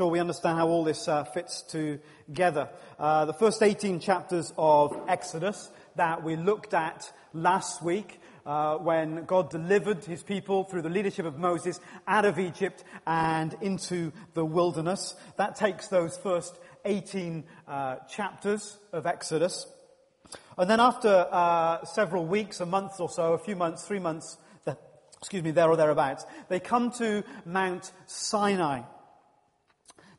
sure we understand how all this uh, fits together. Uh, the first 18 chapters of Exodus that we looked at last week uh, when God delivered his people through the leadership of Moses out of Egypt and into the wilderness. That takes those first 18 uh, chapters of Exodus. And then after uh, several weeks, a month or so, a few months, three months, excuse me, there or thereabouts, they come to Mount Sinai.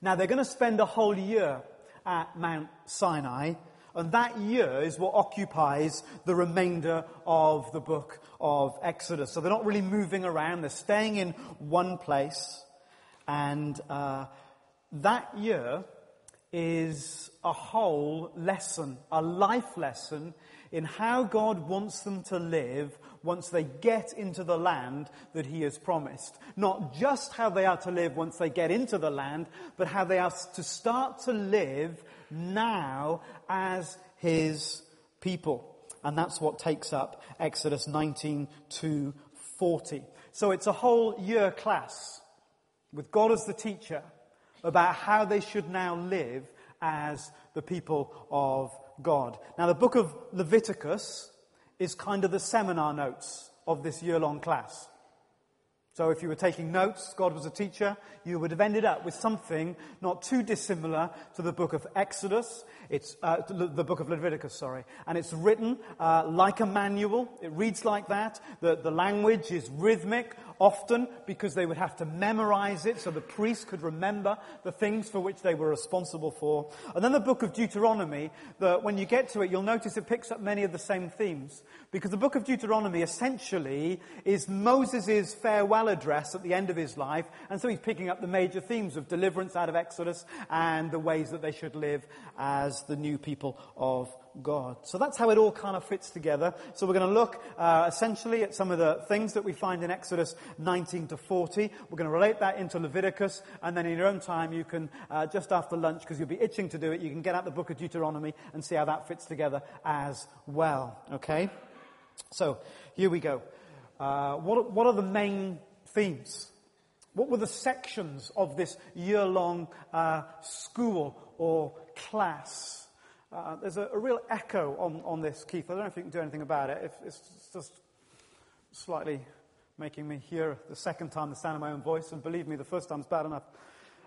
Now they're going to spend a whole year at Mount Sinai, and that year is what occupies the remainder of the book of Exodus. So they're not really moving around, they're staying in one place, and uh, that year is a whole lesson, a life lesson in how God wants them to live once they get into the land that He has promised. Not just how they are to live once they get into the land, but how they are to start to live now as His people. And that's what takes up Exodus 19 to 40. So it's a whole year class with God as the teacher about how they should now live as the people of God. Now the book of Leviticus is kind of the seminar notes of this year long class. So if you were taking notes, God was a teacher, you would have ended up with something not too dissimilar to the book of Exodus. It's uh, the book of Leviticus, sorry, and it's written uh, like a manual. It reads like that. The, the language is rhythmic often because they would have to memorize it so the priests could remember the things for which they were responsible for. And then the book of Deuteronomy, that when you get to it, you'll notice it picks up many of the same themes. Because the book of Deuteronomy essentially is Moses' farewell address at the end of his life, and so he's picking up the major themes of deliverance out of Exodus and the ways that they should live as the new people of God. So that's how it all kind of fits together. So we're going to look uh, essentially at some of the things that we find in Exodus 19 to 40. We're going to relate that into Leviticus, and then in your own time, you can uh, just after lunch, because you'll be itching to do it, you can get out the book of Deuteronomy and see how that fits together as well. Okay. So here we go. Uh, what, what are the main themes? What were the sections of this year-long uh, school or class? Uh, there's a, a, real echo on, on this, Keith. I don't know if you can do anything about it. If it's just slightly making me hear the second time the sound of my own voice, and believe me, the first time's bad enough.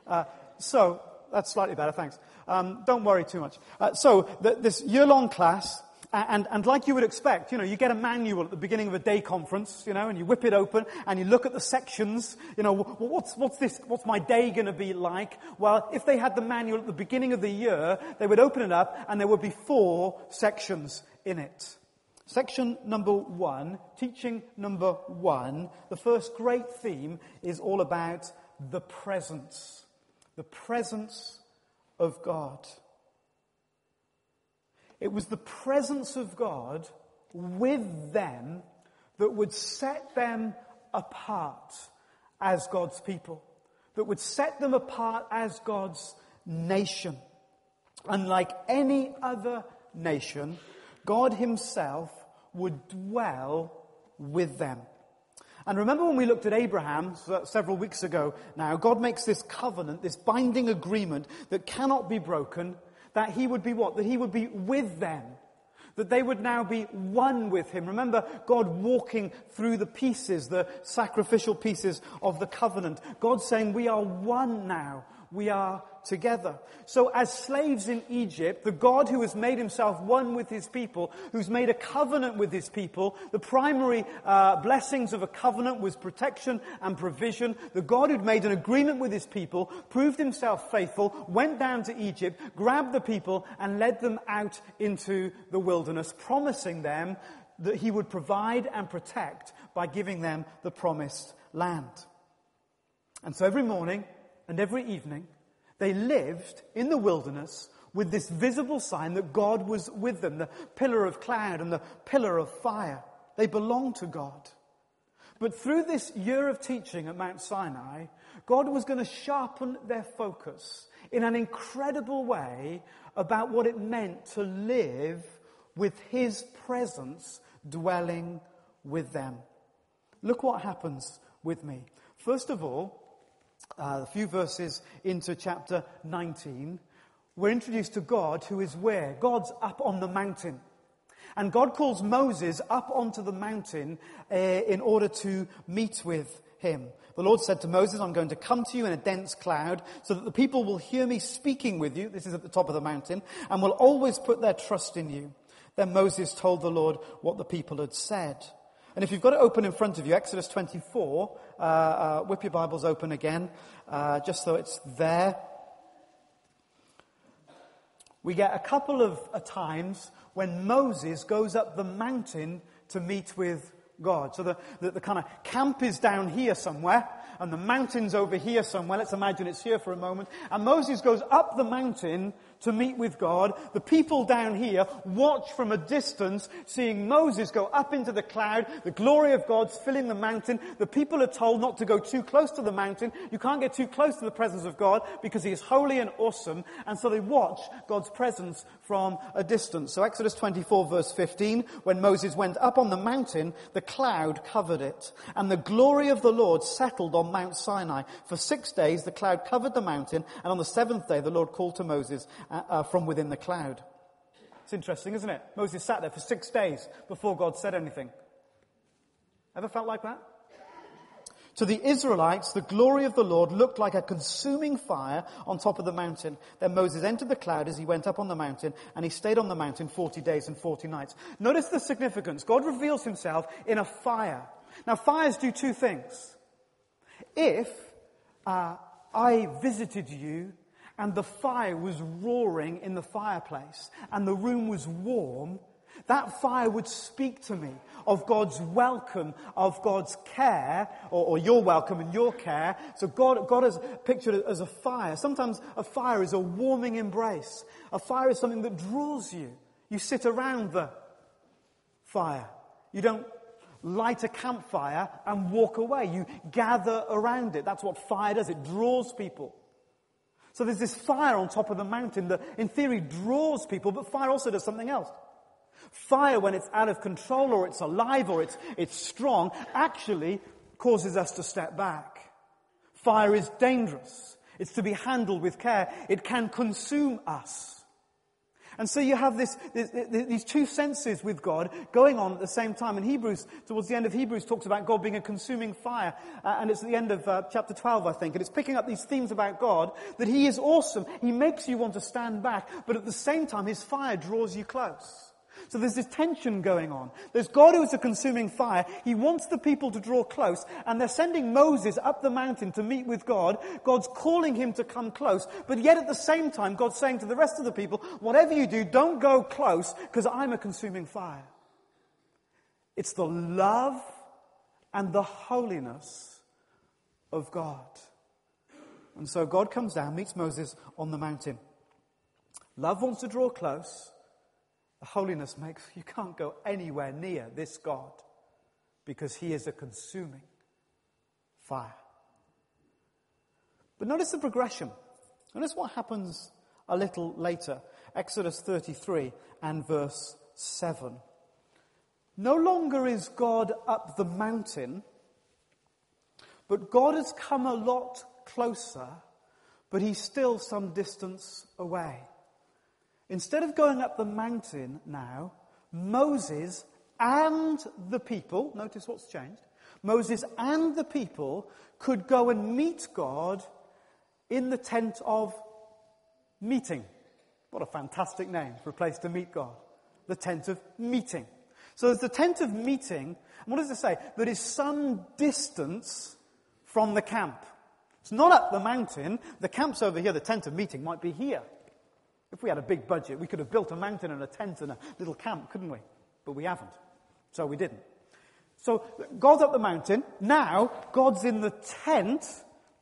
Uh, so, that's slightly better, thanks. Um, don't worry too much. Uh, so, the, this year-long class and, and like you would expect, you know, you get a manual at the beginning of a day conference, you know, and you whip it open and you look at the sections, you know, what's, what's this, what's my day going to be like? Well, if they had the manual at the beginning of the year, they would open it up and there would be four sections in it. Section number one, teaching number one, the first great theme is all about the presence. The presence of God. It was the presence of God with them that would set them apart as God's people, that would set them apart as God's nation. Unlike any other nation, God Himself would dwell with them. And remember when we looked at Abraham uh, several weeks ago now, God makes this covenant, this binding agreement that cannot be broken that he would be what? That he would be with them. That they would now be one with him. Remember God walking through the pieces, the sacrificial pieces of the covenant. God saying, we are one now. We are together. So as slaves in Egypt, the God who has made himself one with his people, who's made a covenant with his people, the primary uh, blessings of a covenant was protection and provision. The God who'd made an agreement with his people, proved himself faithful, went down to Egypt, grabbed the people and led them out into the wilderness, promising them that he would provide and protect by giving them the promised land. And so every morning and every evening, they lived in the wilderness with this visible sign that God was with them, the pillar of cloud and the pillar of fire. They belonged to God. But through this year of teaching at Mount Sinai, God was going to sharpen their focus in an incredible way about what it meant to live with His presence dwelling with them. Look what happens with me. First of all, uh, a few verses into chapter 19, we're introduced to God who is where? God's up on the mountain. And God calls Moses up onto the mountain uh, in order to meet with him. The Lord said to Moses, I'm going to come to you in a dense cloud so that the people will hear me speaking with you. This is at the top of the mountain and will always put their trust in you. Then Moses told the Lord what the people had said. And if you've got it open in front of you, Exodus 24, uh, uh, whip your Bibles open again, uh, just so it's there. We get a couple of uh, times when Moses goes up the mountain to meet with God. So the, the, the kind of camp is down here somewhere, and the mountain's over here somewhere. Let's imagine it's here for a moment. And Moses goes up the mountain to meet with God. The people down here watch from a distance, seeing Moses go up into the cloud. The glory of God's filling the mountain. The people are told not to go too close to the mountain. You can't get too close to the presence of God because he is holy and awesome. And so they watch God's presence from a distance. So Exodus 24 verse 15, when Moses went up on the mountain, the cloud covered it. And the glory of the Lord settled on Mount Sinai. For six days the cloud covered the mountain, and on the seventh day the Lord called to Moses uh, uh, from within the cloud. It's interesting, isn't it? Moses sat there for six days before God said anything. Ever felt like that? To the Israelites, the glory of the Lord looked like a consuming fire on top of the mountain. Then Moses entered the cloud as he went up on the mountain, and he stayed on the mountain 40 days and 40 nights. Notice the significance. God reveals himself in a fire. Now, fires do two things. If uh, I visited you and the fire was roaring in the fireplace and the room was warm, that fire would speak to me of God's welcome, of God's care, or, or, your welcome and your care. So God, God is pictured as a fire. Sometimes a fire is a warming embrace. A fire is something that draws you. You sit around the fire. You don't light a campfire and walk away. You gather around it. That's what fire does. It draws people. So there's this fire on top of the mountain that in theory draws people, but fire also does something else. Fire, when it's out of control or it's alive or it's, it's strong, actually causes us to step back. Fire is dangerous. It's to be handled with care. It can consume us. And so you have this, this, these two senses with God going on at the same time. And Hebrews, towards the end of Hebrews, talks about God being a consuming fire. Uh, and it's at the end of uh, chapter 12, I think. And it's picking up these themes about God, that He is awesome. He makes you want to stand back. But at the same time, His fire draws you close. So there's this tension going on. There's God who is a consuming fire. He wants the people to draw close, and they're sending Moses up the mountain to meet with God. God's calling him to come close, but yet at the same time, God's saying to the rest of the people, whatever you do, don't go close, because I'm a consuming fire. It's the love and the holiness of God. And so God comes down, meets Moses on the mountain. Love wants to draw close. Holiness makes you can't go anywhere near this God because he is a consuming fire. But notice the progression. Notice what happens a little later. Exodus 33 and verse 7. No longer is God up the mountain, but God has come a lot closer, but he's still some distance away. Instead of going up the mountain now, Moses and the people, notice what's changed, Moses and the people could go and meet God in the tent of meeting. What a fantastic name for a place to meet God. The tent of meeting. So there's the tent of meeting, and what does it say? That is some distance from the camp. It's not up the mountain. The camp's over here. The tent of meeting might be here. If we had a big budget, we could have built a mountain and a tent and a little camp, couldn't we? But we haven't. So we didn't. So God's up the mountain. Now, God's in the tent.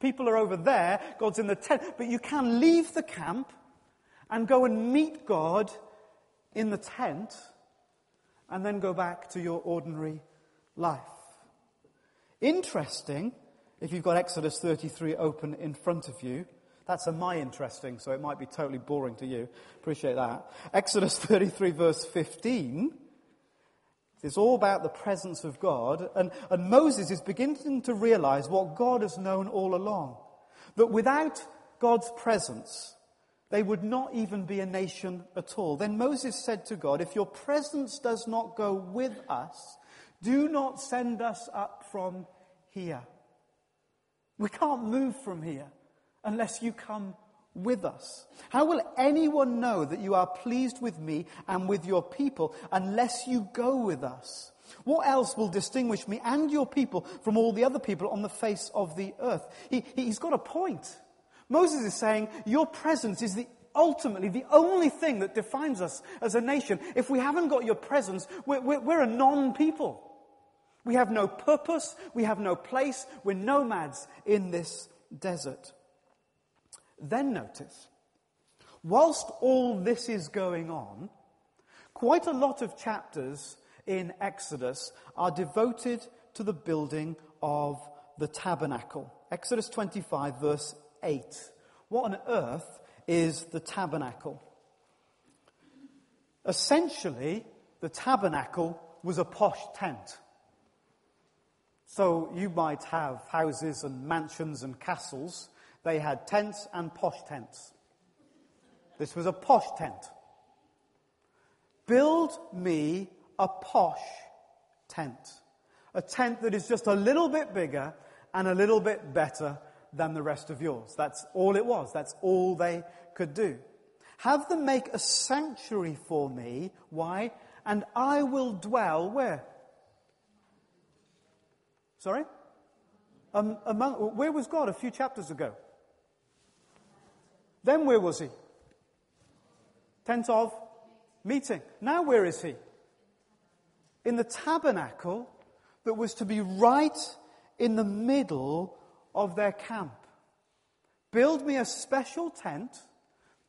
People are over there. God's in the tent. But you can leave the camp and go and meet God in the tent and then go back to your ordinary life. Interesting, if you've got Exodus 33 open in front of you, that's a my interesting, so it might be totally boring to you. Appreciate that. Exodus 33 verse 15. It's all about the presence of God, and, and Moses is beginning to realize what God has known all along. that without God's presence, they would not even be a nation at all. Then Moses said to God, If your presence does not go with us, do not send us up from here. We can't move from here unless you come with us. How will anyone know that you are pleased with me and with your people unless you go with us? What else will distinguish me and your people from all the other people on the face of the earth? He, he's got a point. Moses is saying, Your presence is the ultimately the only thing that defines us as a nation. If we haven't got your presence, we're, we're, we're a non people. We have no purpose, we have no place, we're nomads in this desert. Then notice, whilst all this is going on, quite a lot of chapters in Exodus are devoted to the building of the tabernacle. Exodus 25, verse 8. What on earth is the tabernacle? Essentially, the tabernacle was a posh tent. So you might have houses and mansions and castles. They had tents and posh tents. This was a posh tent. Build me a posh tent. A tent that is just a little bit bigger and a little bit better than the rest of yours. That's all it was. That's all they could do. Have them make a sanctuary for me. Why? And I will dwell where? Sorry? Um, among, where was God a few chapters ago? Then where was he? Tent of meeting. Now where is he? In the tabernacle that was to be right in the middle of their camp. Build me a special tent.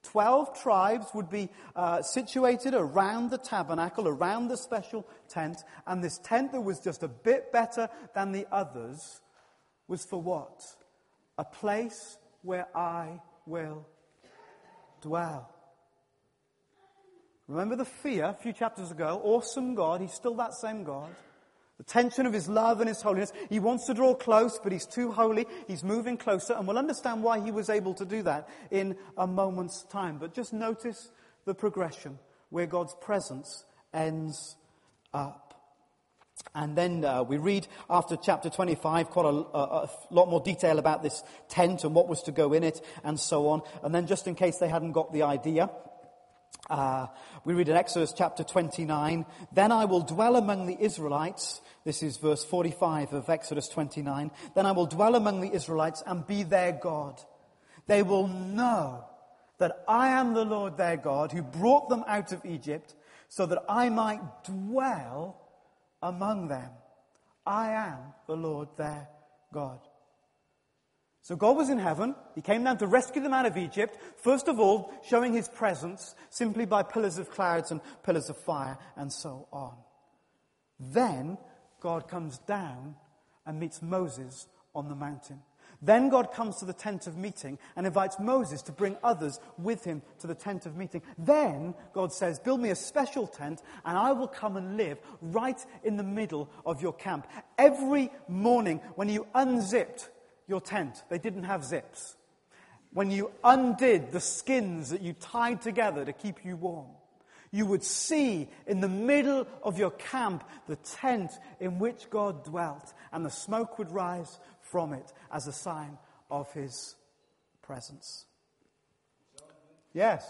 Twelve tribes would be uh, situated around the tabernacle, around the special tent, and this tent that was just a bit better than the others was for what? A place where I will dwell. Remember the fear a few chapters ago? Awesome God, He's still that same God. The tension of his love and his holiness. He wants to draw close, but he's too holy. He's moving closer, and we'll understand why he was able to do that in a moment's time. But just notice the progression where God's presence ends up. And then uh, we read after chapter 25 quite a, a, a, lot more detail about this tent and what was to go in it and so on. And then just in case they hadn't got the idea, uh, we read in Exodus chapter 29, Then I will dwell among the Israelites. This is verse 45 of Exodus 29. Then I will dwell among the Israelites and be their God. They will know that I am the Lord their God who brought them out of Egypt so that I might dwell among them. I am the Lord their God. So God was in heaven. He came down to rescue them out of Egypt. First of all, showing his presence simply by pillars of clouds and pillars of fire and so on. Then God comes down and meets Moses on the mountain. Then God comes to the tent of meeting and invites Moses to bring others with him to the tent of meeting. Then God says, Build me a special tent and I will come and live right in the middle of your camp. Every morning when you unzipped your tent. They didn't have zips. When you undid the skins that you tied together to keep you warm, you would see in the middle of your camp the tent in which God dwelt, and the smoke would rise from it as a sign of his presence. Yes.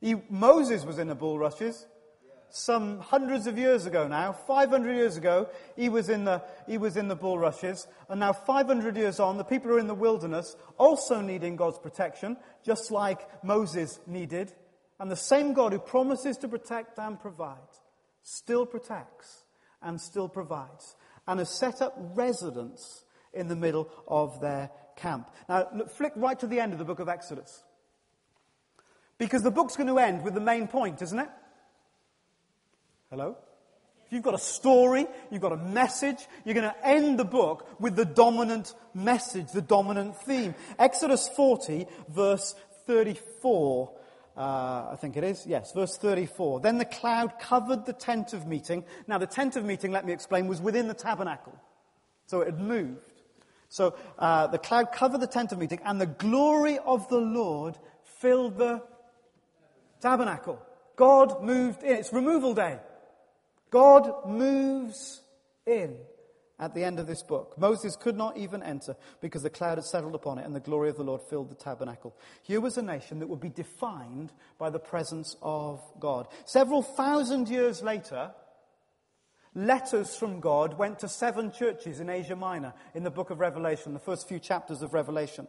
He, Moses was in the bulrushes some hundreds of years ago now, 500 years ago, he was in the, he was in the bulrushes. And now 500 years on, the people are in the wilderness also needing God's protection, just like Moses needed. And the same God who promises to protect and provide still protects and still provides and has set up residence in the middle of their camp. Now, look, flick right to the end of the book of Exodus. Because the book's going to end with the main point, isn't it? Hello? If you've got a story, you've got a message, you're going to end the book with the dominant message, the dominant theme. Exodus 40, verse 34. Uh, I think it is. Yes, verse 34. Then the cloud covered the tent of meeting. Now, the tent of meeting, let me explain, was within the tabernacle. So it had moved. So uh, the cloud covered the tent of meeting, and the glory of the Lord filled the tabernacle. God moved in. It's removal day. God moves in at the end of this book. Moses could not even enter because the cloud had settled upon it and the glory of the Lord filled the tabernacle. Here was a nation that would be defined by the presence of God. Several thousand years later, letters from God went to seven churches in Asia Minor in the book of Revelation, the first few chapters of Revelation.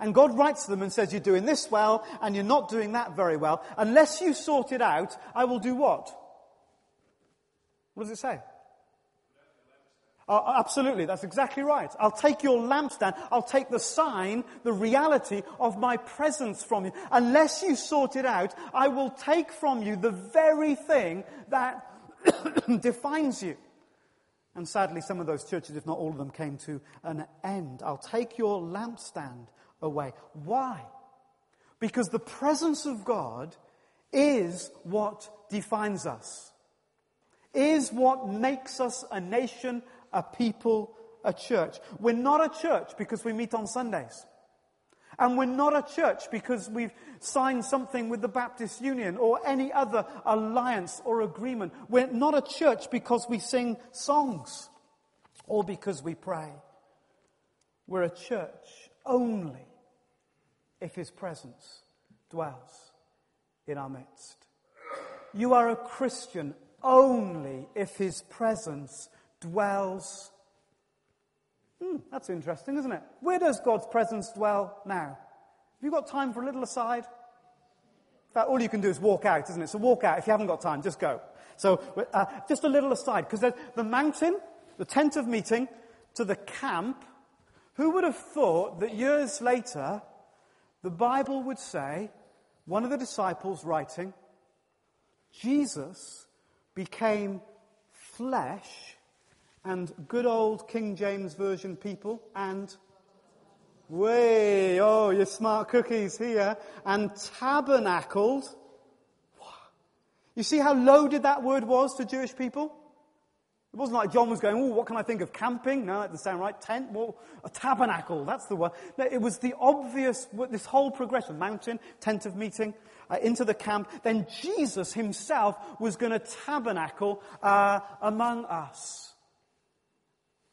And God writes to them and says, You're doing this well, and you're not doing that very well. Unless you sort it out, I will do what? What does it say? Uh, absolutely, that's exactly right. I'll take your lampstand, I'll take the sign, the reality of my presence from you. Unless you sort it out, I will take from you the very thing that defines you. And sadly, some of those churches, if not all of them, came to an end. I'll take your lampstand away. Why? Because the presence of God is what defines us, is what makes us a nation a people, a church. We're not a church because we meet on Sundays. And we're not a church because we've signed something with the Baptist Union or any other alliance or agreement. We're not a church because we sing songs or because we pray. We're a church only if His presence dwells in our midst. You are a Christian only if His presence dwells. Hmm, that's interesting, isn't it? Where does God's presence dwell now? Have you got time for a little aside? In fact, all you can do is walk out, isn't it? So walk out. If you haven't got time, just go. So uh, just a little aside, because the mountain, the tent of meeting, to the camp, who would have thought that years later, the Bible would say, one of the disciples writing, Jesus became flesh and good old King James Version people, and way, oh, you smart cookies here, and tabernacled. You see how loaded that word was to Jewish people? It wasn't like John was going, oh, what can I think of? Camping? No, that doesn't sound right. Tent? Well, a tabernacle. That's the one. No, it was the obvious, this whole progression. Mountain, tent of meeting, uh, into the camp. Then Jesus himself was going to tabernacle uh, among us.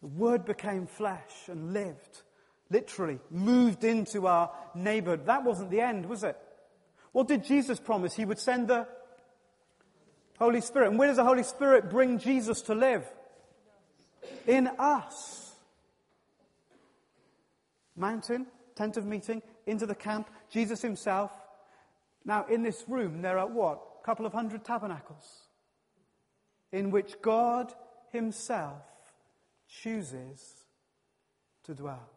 The Word became flesh and lived, literally, moved into our neighborhood. That wasn't the end, was it? What did Jesus promise? He would send the Holy Spirit. And where does the Holy Spirit bring Jesus to live? In us. Mountain, tent of meeting, into the camp, Jesus himself. Now, in this room, there are what? A couple of hundred tabernacles in which God himself chooses to dwell.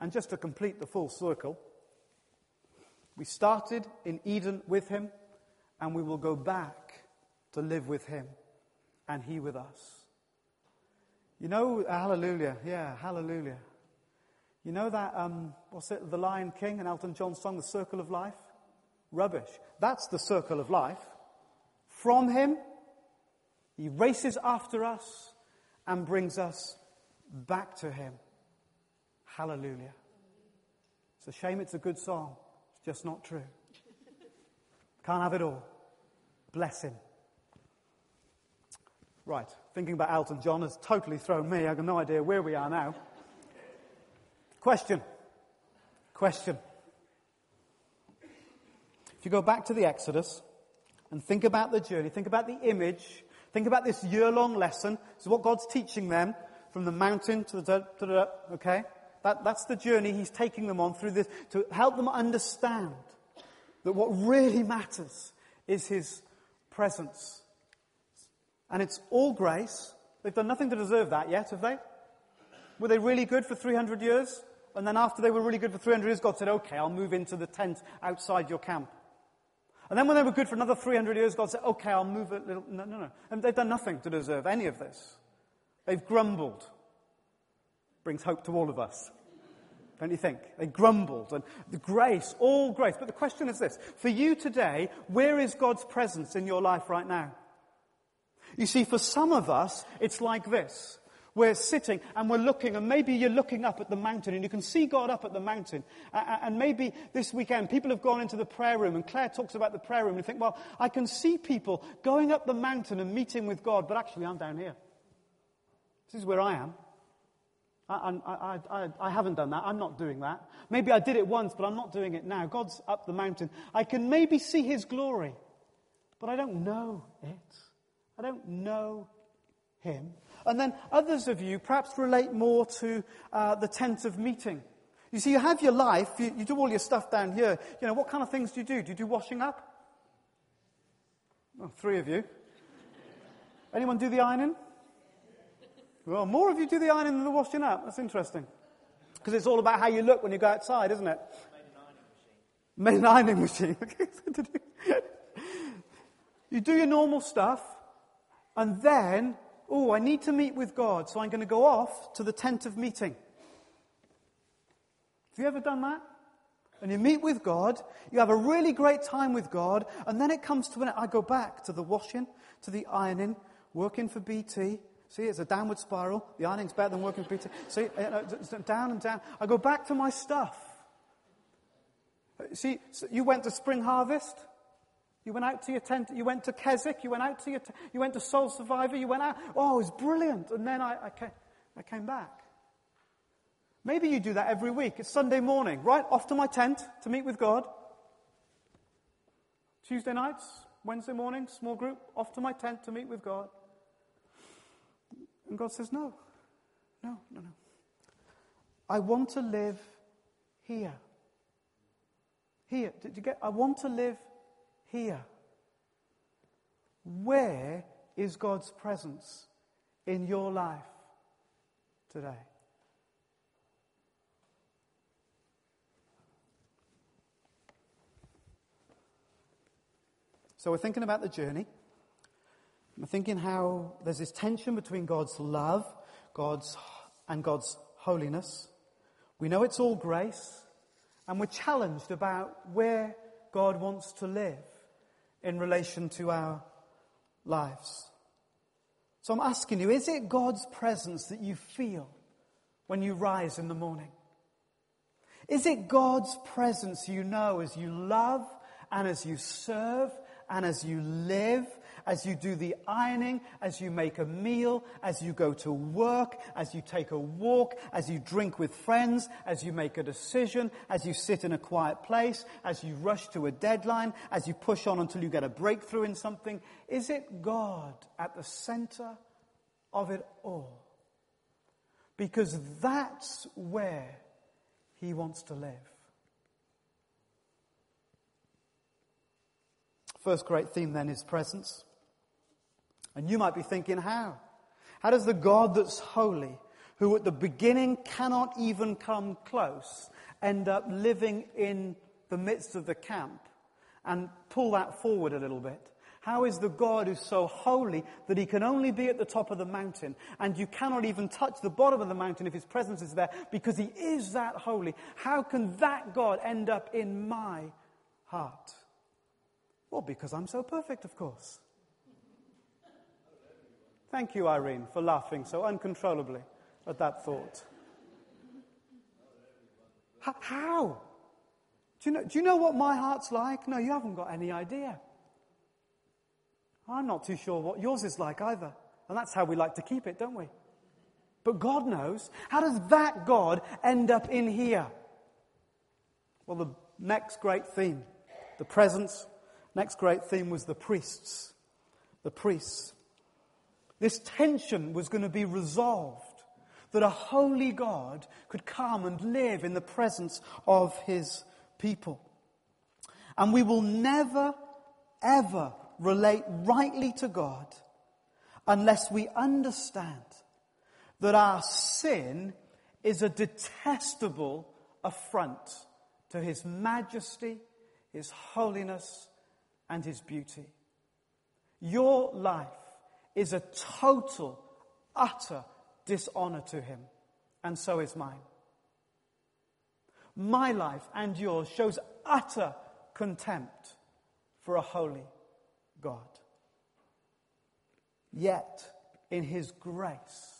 And just to complete the full circle, we started in Eden with him, and we will go back to live with him, and he with us. You know, hallelujah, yeah, hallelujah. You know that, um, what's it, The Lion King and Elton John song, The Circle of Life? Rubbish. That's the circle of life. From him, he races after us and brings us back to Him. Hallelujah. It's a shame it's a good song. It's just not true. Can't have it all. Bless Him. Right, thinking about Elton John has totally thrown me. I've got no idea where we are now. Question. Question. If you go back to the Exodus and think about the journey, think about the image Think about this year long lesson. This is what God's teaching them from the mountain to the, to the okay? That, that's the journey He's taking them on through this to help them understand that what really matters is His presence. And it's all grace. They've done nothing to deserve that yet, have they? Were they really good for 300 years? And then after they were really good for 300 years, God said, okay, I'll move into the tent outside your camp. And then when they were good for another 300 years, God said, okay, I'll move a little. No, no, no. And they've done nothing to deserve any of this. They've grumbled. Brings hope to all of us. Don't you think? They grumbled and the grace, all grace. But the question is this. For you today, where is God's presence in your life right now? You see, for some of us, it's like this. We're sitting and we're looking, and maybe you're looking up at the mountain and you can see God up at the mountain. And maybe this weekend people have gone into the prayer room, and Claire talks about the prayer room, and you think, well, I can see people going up the mountain and meeting with God, but actually I'm down here. This is where I am. I, I, I, I, haven't done that. I'm not doing that. Maybe I did it once, but I'm not doing it now. God's up the mountain. I can maybe see His glory, but I don't know it. I don't know Him. And then others of you perhaps relate more to uh, the tent of meeting. You see, you have your life, you, you do all your stuff down here. You know, what kind of things do you do? Do you do washing up? Three of you. Anyone do the ironing? Well, more of you do the ironing than the washing up. That's interesting. Because it's all about how you look when you go outside, isn't it? Made an ironing machine. you do your normal stuff, and then oh, I need to meet with God, so I'm going to go off to the tent of meeting. Have you ever done that? And you meet with God, you have a really great time with God, and then it comes to an I go back to the washing, to the ironing, working for BT. See, it's a downward spiral. The ironing's better than working for BT. See, uh, uh, down and down. I go back to my stuff. Uh, see, you went to spring harvest. You went out to your tent, you went to Keswick, you went out to your, t- you went to Soul Survivor, you went out. Oh, it was brilliant. And then I, I, came, I came back. Maybe you do that every week. It's Sunday morning, right? Off to my tent to meet with God. Tuesday nights, Wednesday morning, small group, off to my tent to meet with God. And God says, No, no, no, no. I want to live here. Here. Did you get? I want to live here. Where is God's presence in your life today? So we're thinking about the journey. We're thinking how there's this tension between God's love, God's and God's holiness. We know it's all grace, and we're challenged about where God wants to live in relation to our lives. So I'm asking you, is it God's presence that you feel when you rise in the morning? Is it God's presence you know as you love and as you serve and as you live as you do the ironing, as you make a meal, as you go to work, as you take a walk, as you drink with friends, as you make a decision, as you sit in a quiet place, as you rush to a deadline, as you push on until you get a breakthrough in something? Is it God at the center of it all? Because that's where He wants to live. First great theme then is presence. And you might be thinking, how? How does the God that's holy, who at the beginning cannot even come close, end up living in the midst of the camp? And pull that forward a little bit. How is the God who's so holy that he can only be at the top of the mountain and you cannot even touch the bottom of the mountain if his presence is there because he is that holy? How can that God end up in my heart? Well, because I'm so perfect, of course. Thank you, Irene, for laughing so uncontrollably at that thought. How? Do you, know, do you know what my heart's like? No, you haven't got any idea. I'm not too sure what yours is like either. And that's how we like to keep it, don't we? But God knows. How does that God end up in here? Well, the next great theme, the presence, next great theme was the priests. The priests. This tension was going to be resolved, that a holy God could come and live in the presence of his people. And we will never, ever relate rightly to God unless we understand that our sin is a detestable affront to his majesty, his holiness, and his beauty. Your life is a total, utter dishonor to him, and so is mine. My life and yours shows utter contempt for a holy God. Yet, in his grace,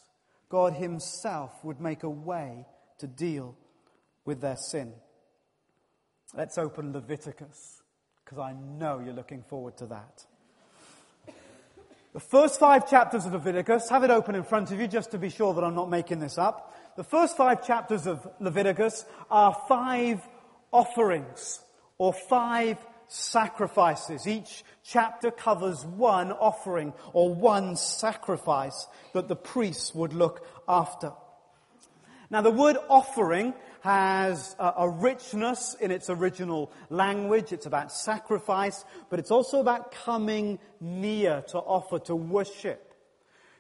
God Himself would make a way to deal with their sin. Let's open Leviticus, because I know you're looking forward to that. The first five chapters of Leviticus, have it open in front of you just to be sure that I'm not making this up. The first five chapters of Leviticus are five offerings or five sacrifices. Each chapter covers one offering or one sacrifice that the priests would look after. Now the word offering has a, a, richness in its original language. It's about sacrifice, but it's also about coming near to offer, to worship.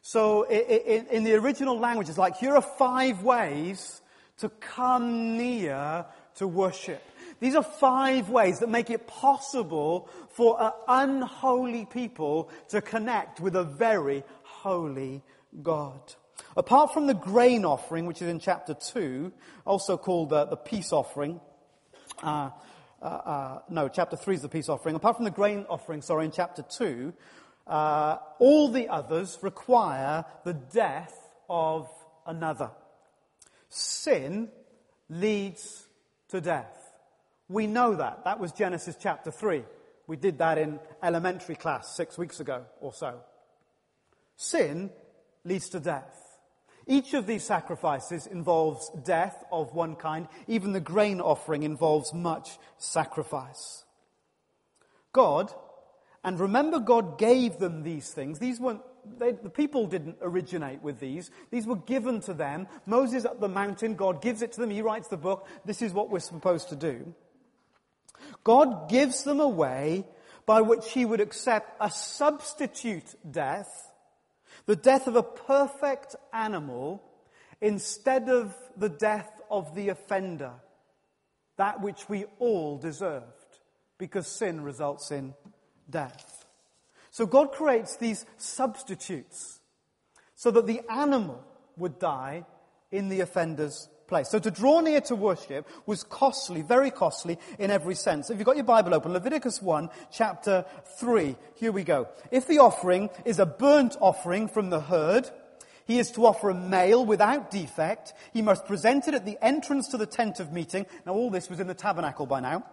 So in, in the original language, it's like here are five ways to come near to worship. These are five ways that make it possible for an unholy people to connect with a very holy God. Apart from the grain offering, which is in chapter 2, also called uh, the peace offering, uh, uh, uh, no, chapter 3 is the peace offering. Apart from the grain offering, sorry, in chapter 2, uh, all the others require the death of another. Sin leads to death. We know that. That was Genesis chapter 3. We did that in elementary class six weeks ago or so. Sin leads to death. Each of these sacrifices involves death of one kind. Even the grain offering involves much sacrifice. God, and remember God gave them these things. These weren't, they, the people didn't originate with these. These were given to them. Moses up the mountain, God gives it to them. He writes the book. This is what we're supposed to do. God gives them a way by which he would accept a substitute death the death of a perfect animal instead of the death of the offender. That which we all deserved because sin results in death. So God creates these substitutes so that the animal would die in the offender's place. So to draw near to worship was costly, very costly in every sense. If you've got your Bible open, Leviticus 1, chapter 3, here we go. If the offering is a burnt offering from the herd, he is to offer a male without defect. He must present it at the entrance to the tent of meeting. Now all this was in the tabernacle by now.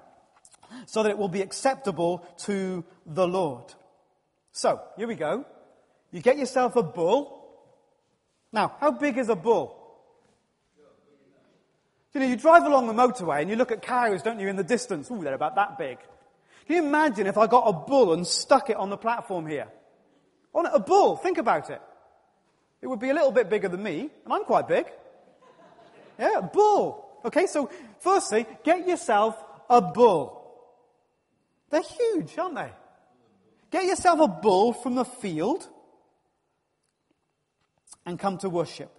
So that it will be acceptable to the Lord. So, here we go. You get yourself a bull. Now, how big is a bull? You know, you drive along the motorway and you look at cows, don't you, in the distance. Ooh, they're about that big. Can you imagine if I got a bull and stuck it on the platform here? On a bull, think about it. It would be a little bit bigger than me, and I'm quite big. Yeah, a bull. Okay, so firstly, get yourself a bull. They're huge, aren't they? Get yourself a bull from the field and come to worship.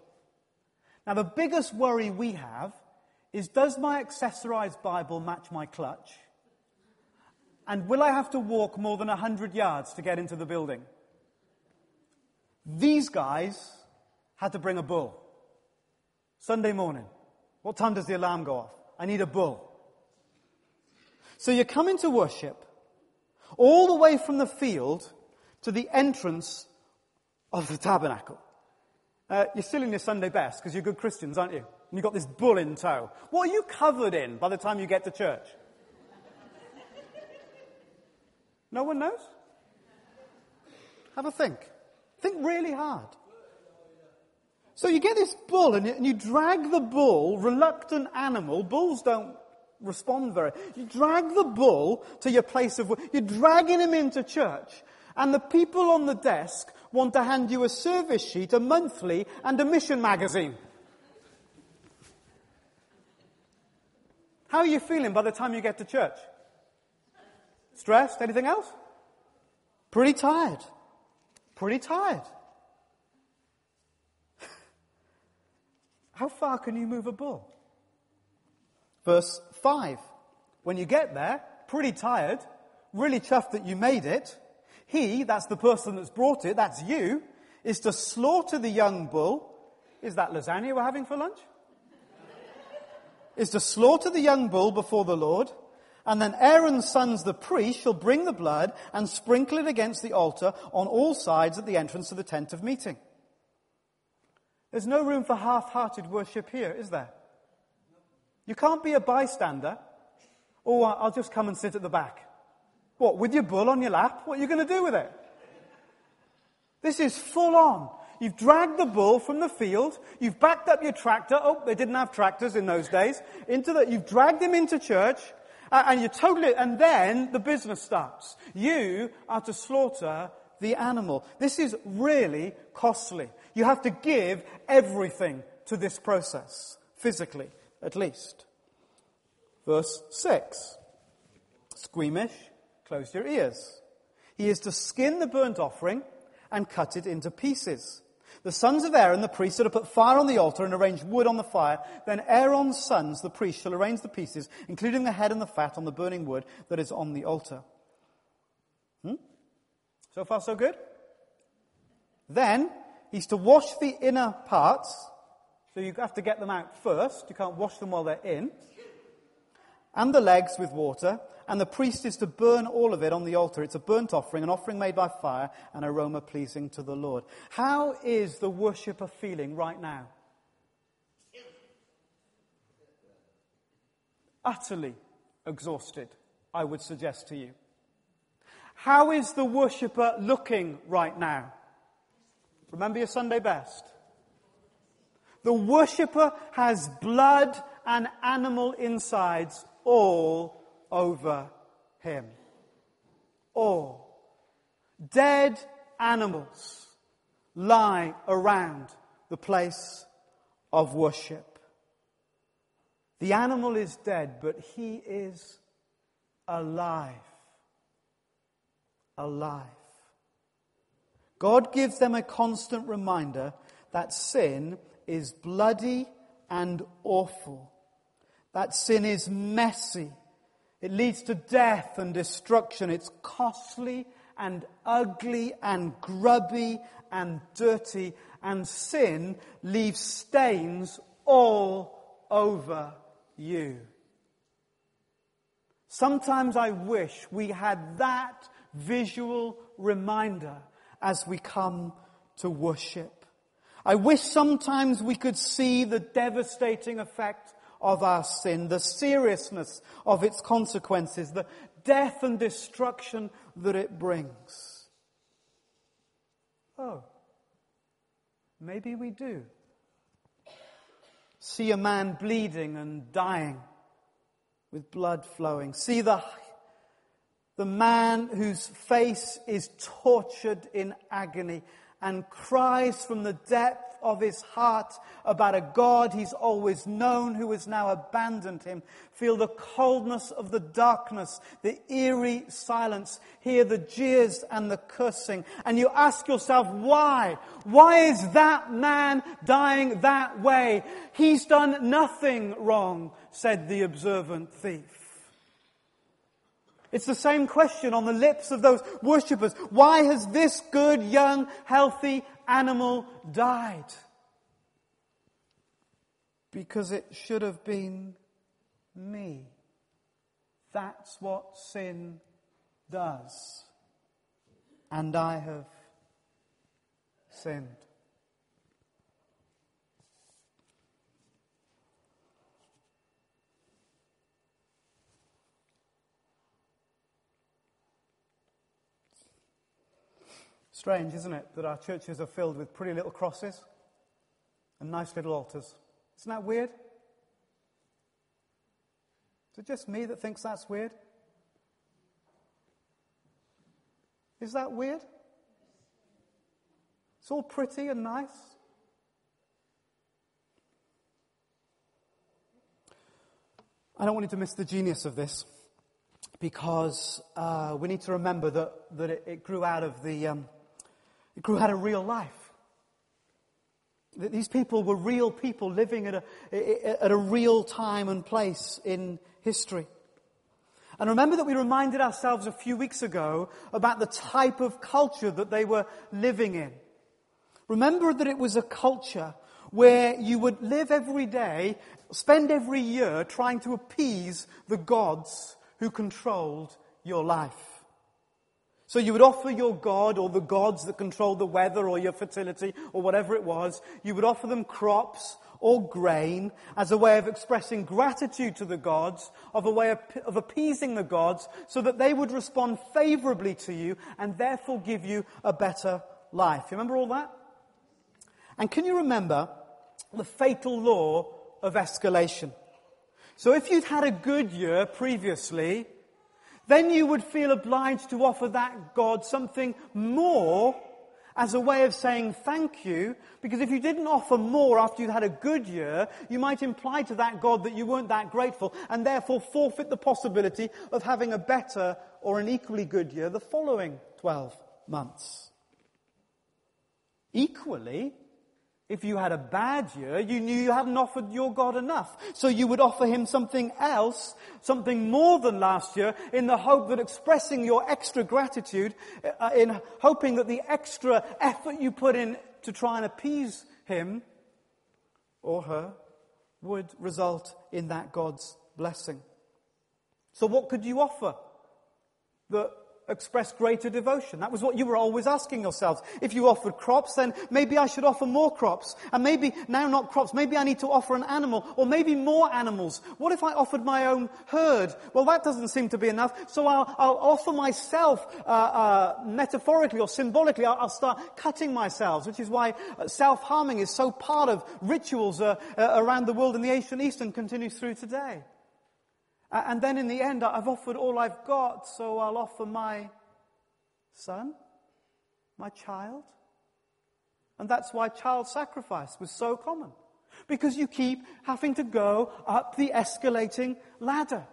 Now, the biggest worry we have is does my accessorized Bible match my clutch? And will I have to walk more than 100 yards to get into the building? These guys had to bring a bull. Sunday morning. What time does the alarm go off? I need a bull. So you come into worship all the way from the field to the entrance of the tabernacle. Uh, you're still in your Sunday best because you're good Christians, aren't you? And you've got this bull in tow. What are you covered in by the time you get to church? No one knows? Have a think. Think really hard. So you get this bull and you, and you drag the bull, reluctant animal. Bulls don't respond very. You drag the bull to your place of work. You're dragging him into church. And the people on the desk want to hand you a service sheet, a monthly, and a mission magazine. How are you feeling by the time you get to church? Stressed? Anything else? Pretty tired. Pretty tired. How far can you move a bull? Verse 5. When you get there, pretty tired, really chuffed that you made it, he, that's the person that's brought it, that's you, is to slaughter the young bull. Is that lasagna we're having for lunch? Is to slaughter the young bull before the Lord, and then Aaron's sons, the priest, shall bring the blood and sprinkle it against the altar on all sides at the entrance to the tent of meeting. There's no room for half hearted worship here, is there? You can't be a bystander. Oh, I'll just come and sit at the back. What, with your bull on your lap? What are you going to do with it? This is full on. You've dragged the bull from the field. You've backed up your tractor. Oh, they didn't have tractors in those days. Into the, you've dragged him into church. And you totally, and then the business starts. You are to slaughter the animal. This is really costly. You have to give everything to this process, physically, at least. Verse 6. Squeamish, close your ears. He is to skin the burnt offering and cut it into pieces. The sons of Aaron, the priests, are to put fire on the altar and arrange wood on the fire. Then Aaron's sons, the priests, shall arrange the pieces, including the head and the fat, on the burning wood that is on the altar. Hmm? So far, so good? Then, he's to wash the inner parts. So you have to get them out first. You can't wash them while they're in. And the legs with water and the priest is to burn all of it on the altar. It's a burnt offering, an offering made by fire, an aroma pleasing to the Lord. How is the worshipper feeling right now? Utterly exhausted, I would suggest to you. How is the worshipper looking right now? Remember your Sunday best. The worshipper has blood and animal insides all over him. Or dead animals lie around the place of worship. The animal is dead, but he is alive. Alive. God gives them a constant reminder that sin is bloody and awful. That sin is messy it leads to death and destruction. It's costly and ugly and grubby and dirty, and sin leaves stains all over you. Sometimes I wish we had that visual reminder as we come to worship. I wish sometimes we could see the devastating effect of our sin, the seriousness of its consequences, the death and destruction that it brings. Oh, maybe we do. See a man bleeding and dying with blood flowing. See the, the man whose face is tortured in agony and cries from the depth of his heart about a God he's always known who has now abandoned him. Feel the coldness of the darkness, the eerie silence. Hear the jeers and the cursing. And you ask yourself, why? Why is that man dying that way? He's done nothing wrong, said the observant thief. It's the same question on the lips of those worshippers. Why has this good, young, healthy animal died? Because it should have been me. That's what sin does. And I have sinned. Strange, isn't it, that our churches are filled with pretty little crosses and nice little altars? Isn't that weird? Is it just me that thinks that's weird? Is that weird? It's all pretty and nice. I don't want you to miss the genius of this because uh, we need to remember that, that it, it grew out of the. Um, it grew out of real life. These people were real people living at a, at a real time and place in history. And remember that we reminded ourselves a few weeks ago about the type of culture that they were living in. Remember that it was a culture where you would live every day, spend every year trying to appease the gods who controlled your life. So you would offer your God or the gods that control the weather or your fertility or whatever it was, you would offer them crops or grain as a way of expressing gratitude to the gods, of a way of, of, appeasing the gods, so that they would respond favorably to you and therefore give you a better life. You remember all that? And can you remember the fatal law of escalation? So if you'd had a good year previously, then you would feel obliged to offer that God something more as a way of saying thank you, because if you didn't offer more after you'd had a good year, you might imply to that God that you weren't that grateful, and therefore forfeit the possibility of having a better or an equally good year the following 12 months. Equally, if you had a bad year, you knew you hadn't offered your God enough. So you would offer him something else, something more than last year, in the hope that expressing your extra gratitude, uh, in hoping that the extra effort you put in to try and appease him or her would result in that God's blessing. So what could you offer that express greater devotion. That was what you were always asking yourselves. If you offered crops, then maybe I should offer more crops. And maybe now not crops, maybe I need to offer an animal, or maybe more animals. What if I offered my own herd? Well, that doesn't seem to be enough, so I'll, I'll offer myself, uh, uh, metaphorically or symbolically, I'll, I'll, start cutting myself, which is why uh, self-harming is so part of rituals uh, uh, around the world in the ancient East and continues through today. And then in the end, I've offered all I've got, so I'll offer my son, my child. And that's why child sacrifice was so common. Because you keep having to go up the escalating ladder.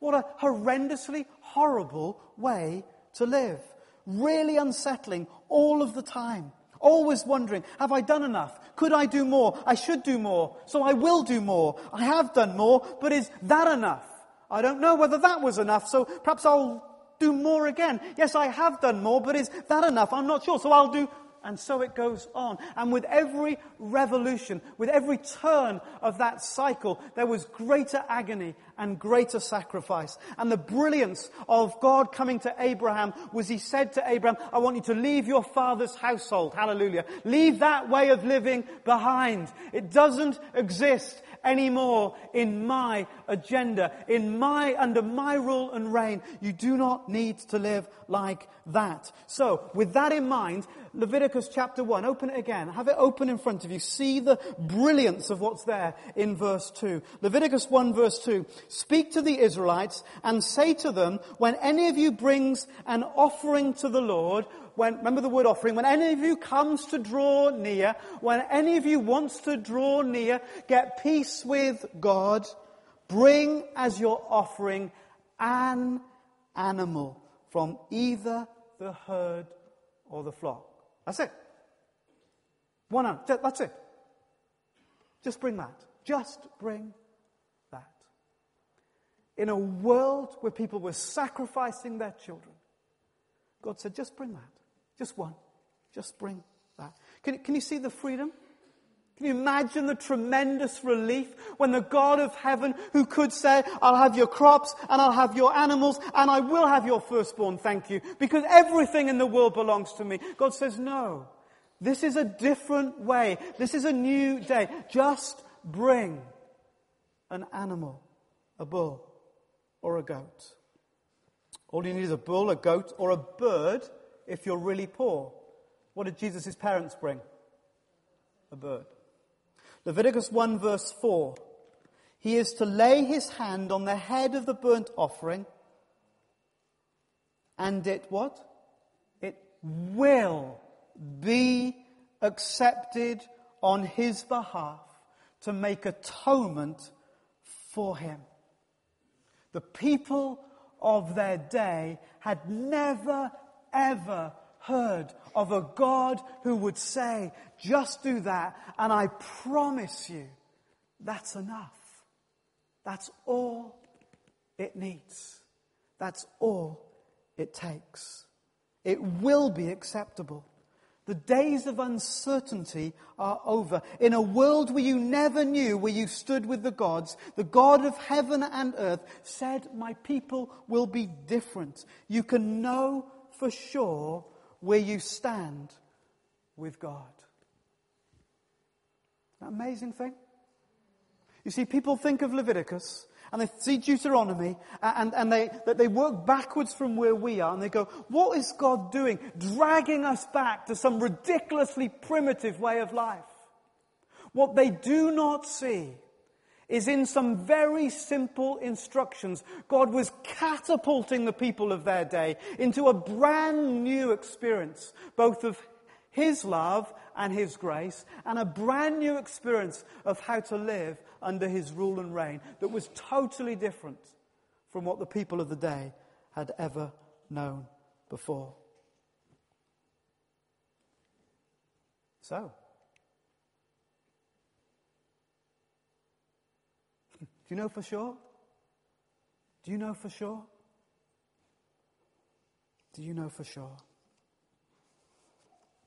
What a horrendously horrible way to live. Really unsettling all of the time. Always wondering, have I done enough? Could I do more? I should do more. So I will do more. I have done more, but is that enough? I don't know whether that was enough, so perhaps I'll do more again. Yes, I have done more, but is that enough? I'm not sure, so I'll do and so it goes on. And with every revolution, with every turn of that cycle, there was greater agony and greater sacrifice. And the brilliance of God coming to Abraham was he said to Abraham, I want you to leave your father's household. Hallelujah. Leave that way of living behind. It doesn't exist anymore in my agenda, in my, under my rule and reign. You do not need to live like that. So, with that in mind, Leviticus chapter 1, open it again. Have it open in front of you. See the brilliance of what's there in verse 2. Leviticus 1 verse 2. Speak to the Israelites and say to them, when any of you brings an offering to the Lord, when, remember the word offering, when any of you comes to draw near, when any of you wants to draw near, get peace with God, bring as your offering an animal from either the herd or the flock. That's it. One animal. That's it. Just bring that. Just bring. In a world where people were sacrificing their children, God said, just bring that. Just one. Just bring that. Can, can you see the freedom? Can you imagine the tremendous relief when the God of heaven who could say, I'll have your crops and I'll have your animals and I will have your firstborn, thank you, because everything in the world belongs to me. God says, no. This is a different way. This is a new day. Just bring an animal, a bull or a goat. All you need is a bull, a goat, or a bird if you're really poor. What did Jesus' parents bring? A bird. Leviticus 1 verse 4. He is to lay his hand on the head of the burnt offering and it what? It will be accepted on his behalf to make atonement for him. The people of their day had never ever heard of a God who would say, just do that, and I promise you, that's enough. That's all it needs. That's all it takes. It will be acceptable. The days of uncertainty are over. In a world where you never knew where you stood with the gods, the God of heaven and earth said, My people will be different. You can know for sure where you stand with God. amazing thing? You see, people think of Leviticus and they see Deuteronomy and, and they, they work backwards from where we are and they go, what is God doing? Dragging us back to some ridiculously primitive way of life. What they do not see is in some very simple instructions. God was catapulting the people of their day into a brand new experience, both of His love and His grace, and a brand new experience of how to live under His rule and reign that was totally different from what the people of the day had ever known before. So, Do you know for sure? Do you know for sure? Do you know for sure?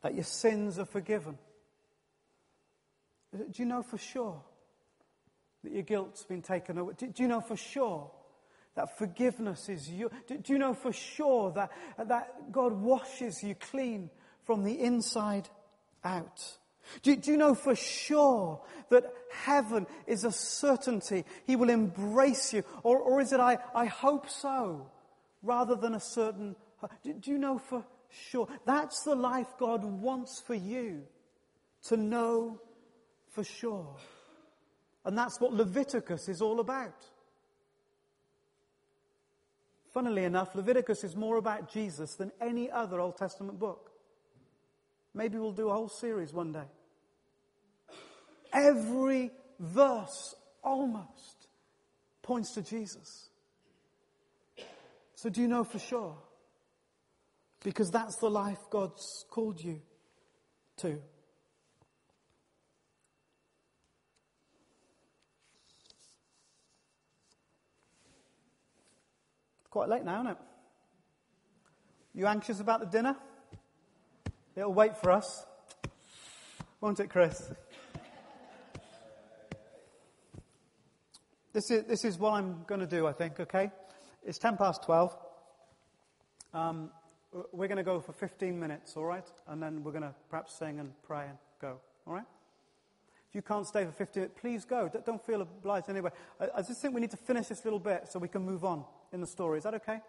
That your sins are forgiven? Do you know for sure that your guilt's been taken away? Do, you know for sure that forgiveness is you? Do, do you know for sure that, that God washes you clean from the inside out? Do, do, you know for sure that heaven is a certainty? He will embrace you. Or, or is it, I, I hope so, rather than a certain. Do, do you know for sure? That's the life God wants for you to know for sure. And that's what Leviticus is all about. Funnily enough, Leviticus is more about Jesus than any other Old Testament book. Maybe we'll do a whole series one day. Every verse almost points to Jesus. So, do you know for sure? Because that's the life God's called you to. It's quite late now, isn't it? You anxious about the dinner? It'll wait for us. Won't it, Chris? This is, this is what I'm going to do, I think, okay? It's 10 past 12. Um, we're going to go for 15 minutes, all right? And then we're going to perhaps sing and pray and go, all right? If you can't stay for 15 minutes, please go. Don't feel obliged anyway. I, I just think we need to finish this little bit so we can move on in the story. Is that okay?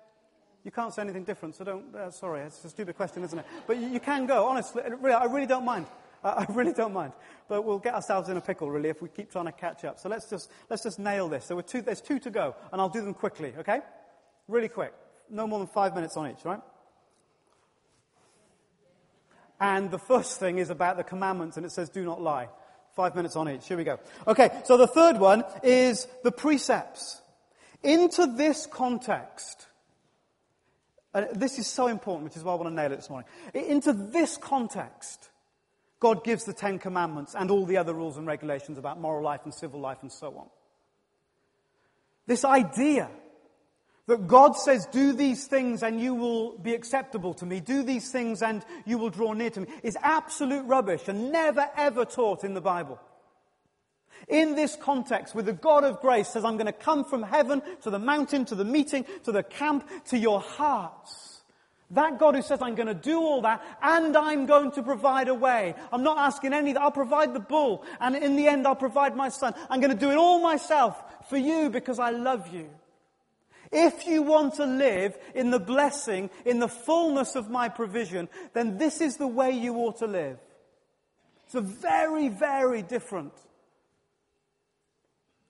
You can't say anything different, so don't. Uh, sorry, it's a stupid question, isn't it? But you, you can go, honestly. Really, I really don't mind. I really don't mind. But we'll get ourselves in a pickle, really, if we keep trying to catch up. So let's just, let's just nail this. So two, there's two to go, and I'll do them quickly, okay? Really quick. No more than five minutes on each, right? And the first thing is about the commandments, and it says, do not lie. Five minutes on each. Here we go. Okay, so the third one is the precepts. Into this context, and this is so important, which is why I want to nail it this morning. Into this context, God gives the Ten Commandments and all the other rules and regulations about moral life and civil life and so on. This idea that God says, do these things and you will be acceptable to me, do these things and you will draw near to me, is absolute rubbish and never ever taught in the Bible. In this context, where the God of grace says, I'm going to come from heaven to the mountain, to the meeting, to the camp, to your hearts. That God who says, I'm going to do all that and I'm going to provide a way. I'm not asking any, I'll provide the bull and in the end I'll provide my son. I'm going to do it all myself for you because I love you. If you want to live in the blessing, in the fullness of my provision, then this is the way you ought to live. It's a very, very different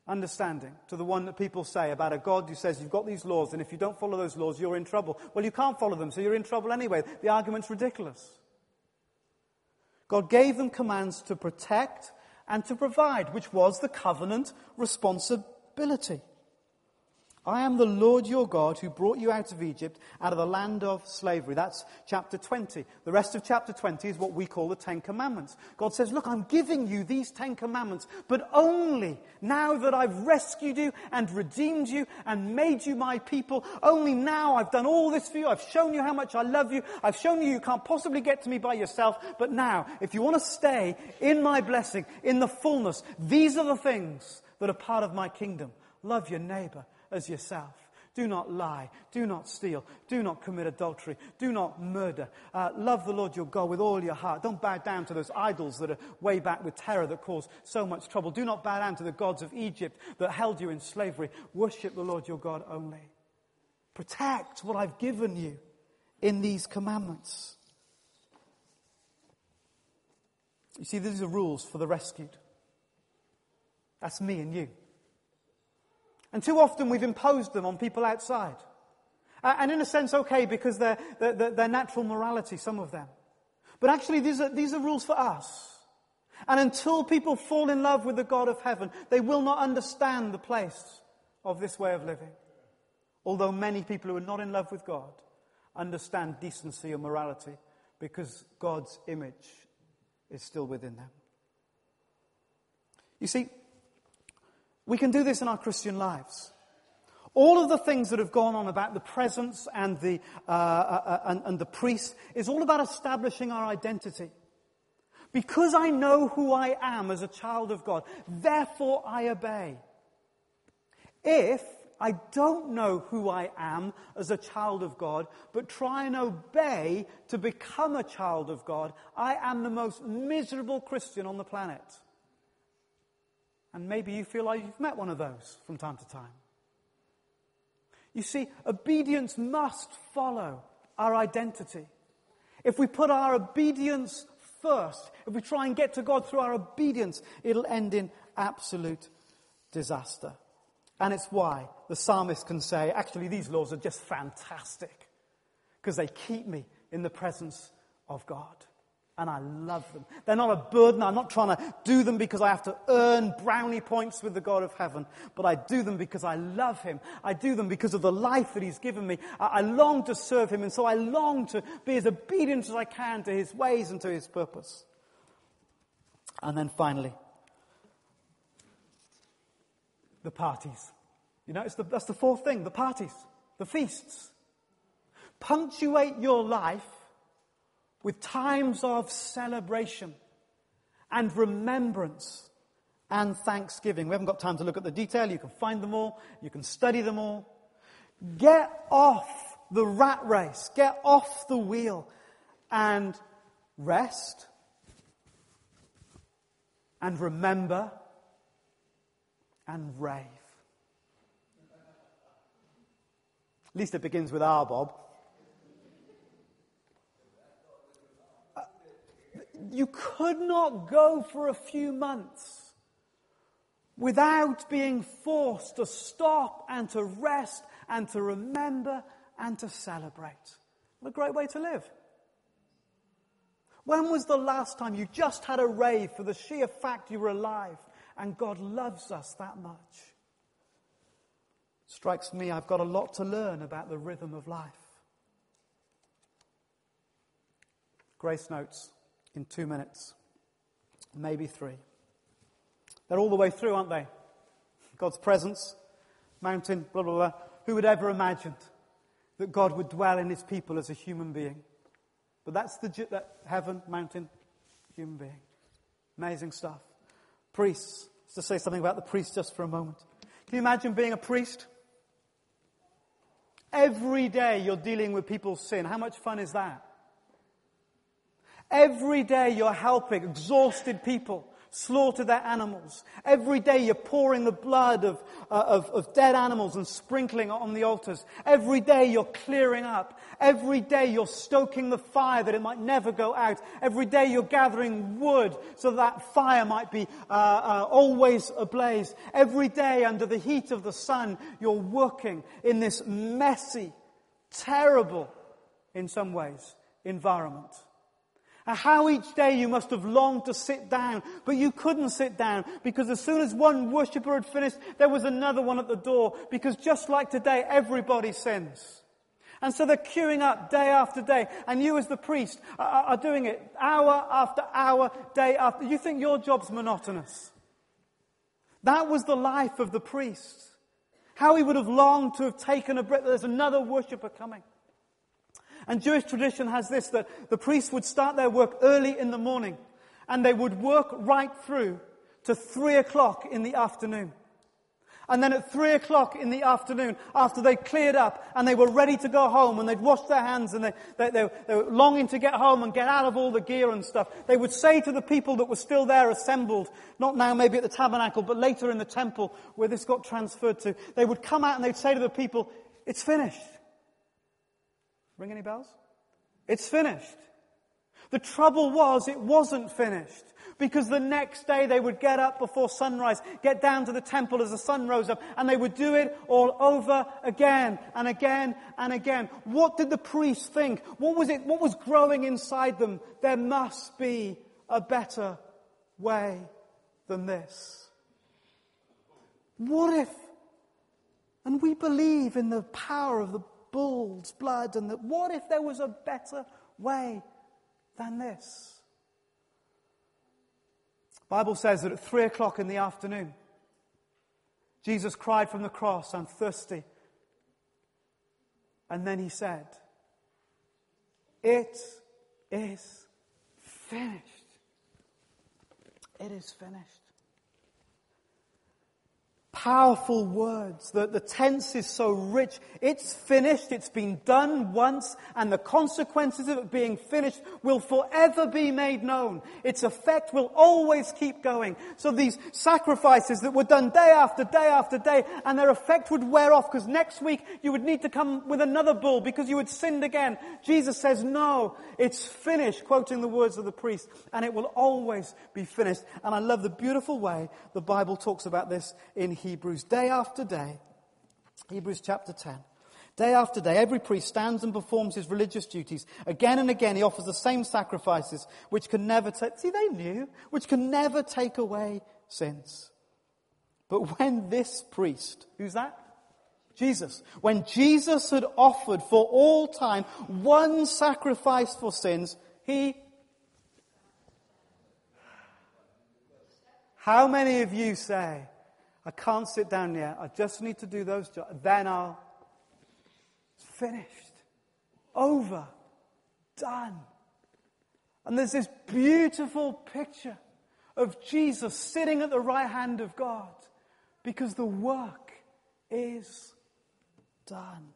understanding to the one that people say about a God who says you've got these laws and if you don't follow those laws, you're in trouble. Well, you can't follow them, so you're in trouble anyway. The argument's ridiculous. God gave them commands to protect and to provide, which was the covenant responsibility. I am the Lord your God who brought you out of Egypt, out of the land of slavery. That's chapter 20. The rest of chapter 20 is what we call the Ten Commandments. God says, Look, I'm giving you these Ten Commandments, but only now that I've rescued you and redeemed you and made you my people. Only now I've done all this for you. I've shown you how much I love you. I've shown you you can't possibly get to me by yourself. But now, if you want to stay in my blessing, in the fullness, these are the things that are part of my kingdom. Love your neighbor as yourself. Do not lie. Do not steal. Do not commit adultery. Do not murder. Uh, love the Lord your God with all your heart. Don't bow down to those idols that are way back with Terah that cause so much trouble. Do not bow down to the gods of Egypt that held you in slavery. Worship the Lord your God only. Protect what I've given you in these commandments. You see, these are rules for the rescued. That's me and you. And too often we've imposed them on people outside. And in a sense, okay, because they're, they're, they're natural morality, some of them. But actually, these are, these are rules for us. And until people fall in love with the God of heaven, they will not understand the place of this way of living. Although many people who are not in love with God understand decency and morality because God's image is still within them. You see, we can do this in our Christian lives. All of the things that have gone on about the presence and the, uh, uh, uh, and, and the priest is all about establishing our identity. Because I know who I am as a child of God, therefore I obey. If I don't know who I am as a child of God, but try and obey to become a child of God, I am the most miserable Christian on the planet. And maybe you feel like you've met one of those from time to time. You see, obedience must follow our identity. If we put our obedience first, if we try and get to God through our obedience, it'll end in absolute disaster. And it's why the psalmist can say, actually, these laws are just fantastic because they keep me in the presence of God. And I love them. They're not a burden. I'm not trying to do them because I have to earn brownie points with the God of heaven, but I do them because I love Him. I do them because of the life that He's given me. I, I long to serve Him, and so I long to be as obedient as I can to His ways and to His purpose. And then finally, the parties. You know, the, that's the fourth thing the parties, the feasts. Punctuate your life with times of celebration and remembrance and thanksgiving. We haven't got time to look at the detail. You can find them all. You can study them all. Get off the rat race. Get off the wheel and rest and remember and rave. At least it begins with our Bob. You could not go for a few months without being forced to stop and to rest and to remember and to celebrate. What a great way to live. When was the last time you just had a rave for the sheer fact you were alive and God loves us that much? Strikes me I've got a lot to learn about the rhythm of life. Grace notes in two minutes, maybe three. They're all the way through, aren't they? God's presence, mountain, blah, blah, blah. Who would ever imagined that God would dwell in his people as a human being? But that's the that heaven, mountain, human being. Amazing stuff. Priests. Just say something about the priest just for a moment. Can you imagine being a priest? Every day you're dealing with people's sin. How much fun is that? Every day you're helping exhausted people slaughter their animals. Every day you're pouring the blood of, uh, of, of, dead animals and sprinkling it on the altars. Every day you're clearing up. Every day you're stoking the fire that it might never go out. Every day you're gathering wood so that fire might be uh, uh, always ablaze. Every day under the heat of the sun you're working in this messy, terrible, in some ways, environment. Uh, how each day you must have longed to sit down, but you couldn't sit down because as soon as one worshipper had finished, there was another one at the door because just like today, everybody sins. And so they're queuing up day after day, and you as the priest are, are doing it hour after hour, day after. You think your job's monotonous. That was the life of the priest. How he would have longed to have taken a breath. There's another worshipper coming. And Jewish tradition has this that the priests would start their work early in the morning and they would work right through to three o'clock in the afternoon. And then at three o'clock in the afternoon, after they cleared up and they were ready to go home and they'd washed their hands and they, they, they, they, were longing to get home and get out of all the gear and stuff, they would say to the people that were still there assembled, not now maybe at the tabernacle, but later in the temple where this got transferred to, they would come out and they'd say to the people, it's finished. Ring any bells? It's finished. The trouble was it wasn't finished. Because the next day they would get up before sunrise, get down to the temple as the sun rose up, and they would do it all over again and again and again. What did the priests think? What was it, what was growing inside them? There must be a better way than this. What if, and we believe in the power of the bull's blood, and that what if there was a better way than this? Bible says that at three o'clock in the afternoon, Jesus cried from the cross, I'm thirsty. And then he said, It is finished. It is finished powerful words. The, the tense is so rich. It's finished. It's been done once and the consequences of it being finished will forever be made known. Its effect will always keep going. So these sacrifices that were done day after day after day and their effect would wear off because next week you would need to come with another bull because you had sinned again. Jesus says, no, it's finished, quoting the words of the priest, and it will always be finished. And I love the beautiful way the Bible talks about this in. Hebrews day after day. Hebrews chapter 10. Day after day, every priest stands and performs his religious duties. Again and again, he offers the same sacrifices, which can never take, see, they knew, which can never take away sins. But when this priest, who's that? Jesus. When Jesus had offered for all time one sacrifice for sins, he How many of you say, I can't sit down yet. I just need to do those jobs. Then I'll. It's finished. Over. Done. And there's this beautiful picture of Jesus sitting at the right hand of God because the work is done.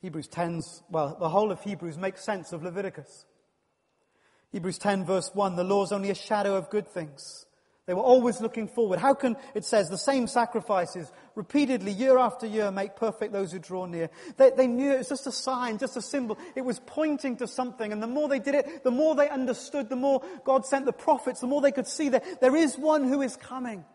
Hebrews 10's, well, the whole of Hebrews makes sense of Leviticus. Hebrews 10 verse 1, the law is only a shadow of good things. They were always looking forward. How can, it says, the same sacrifices repeatedly, year after year, make perfect those who draw near? They, they, knew it was just a sign, just a symbol. It was pointing to something. And the more they did it, the more they understood, the more God sent the prophets, the more they could see that there is one who is coming.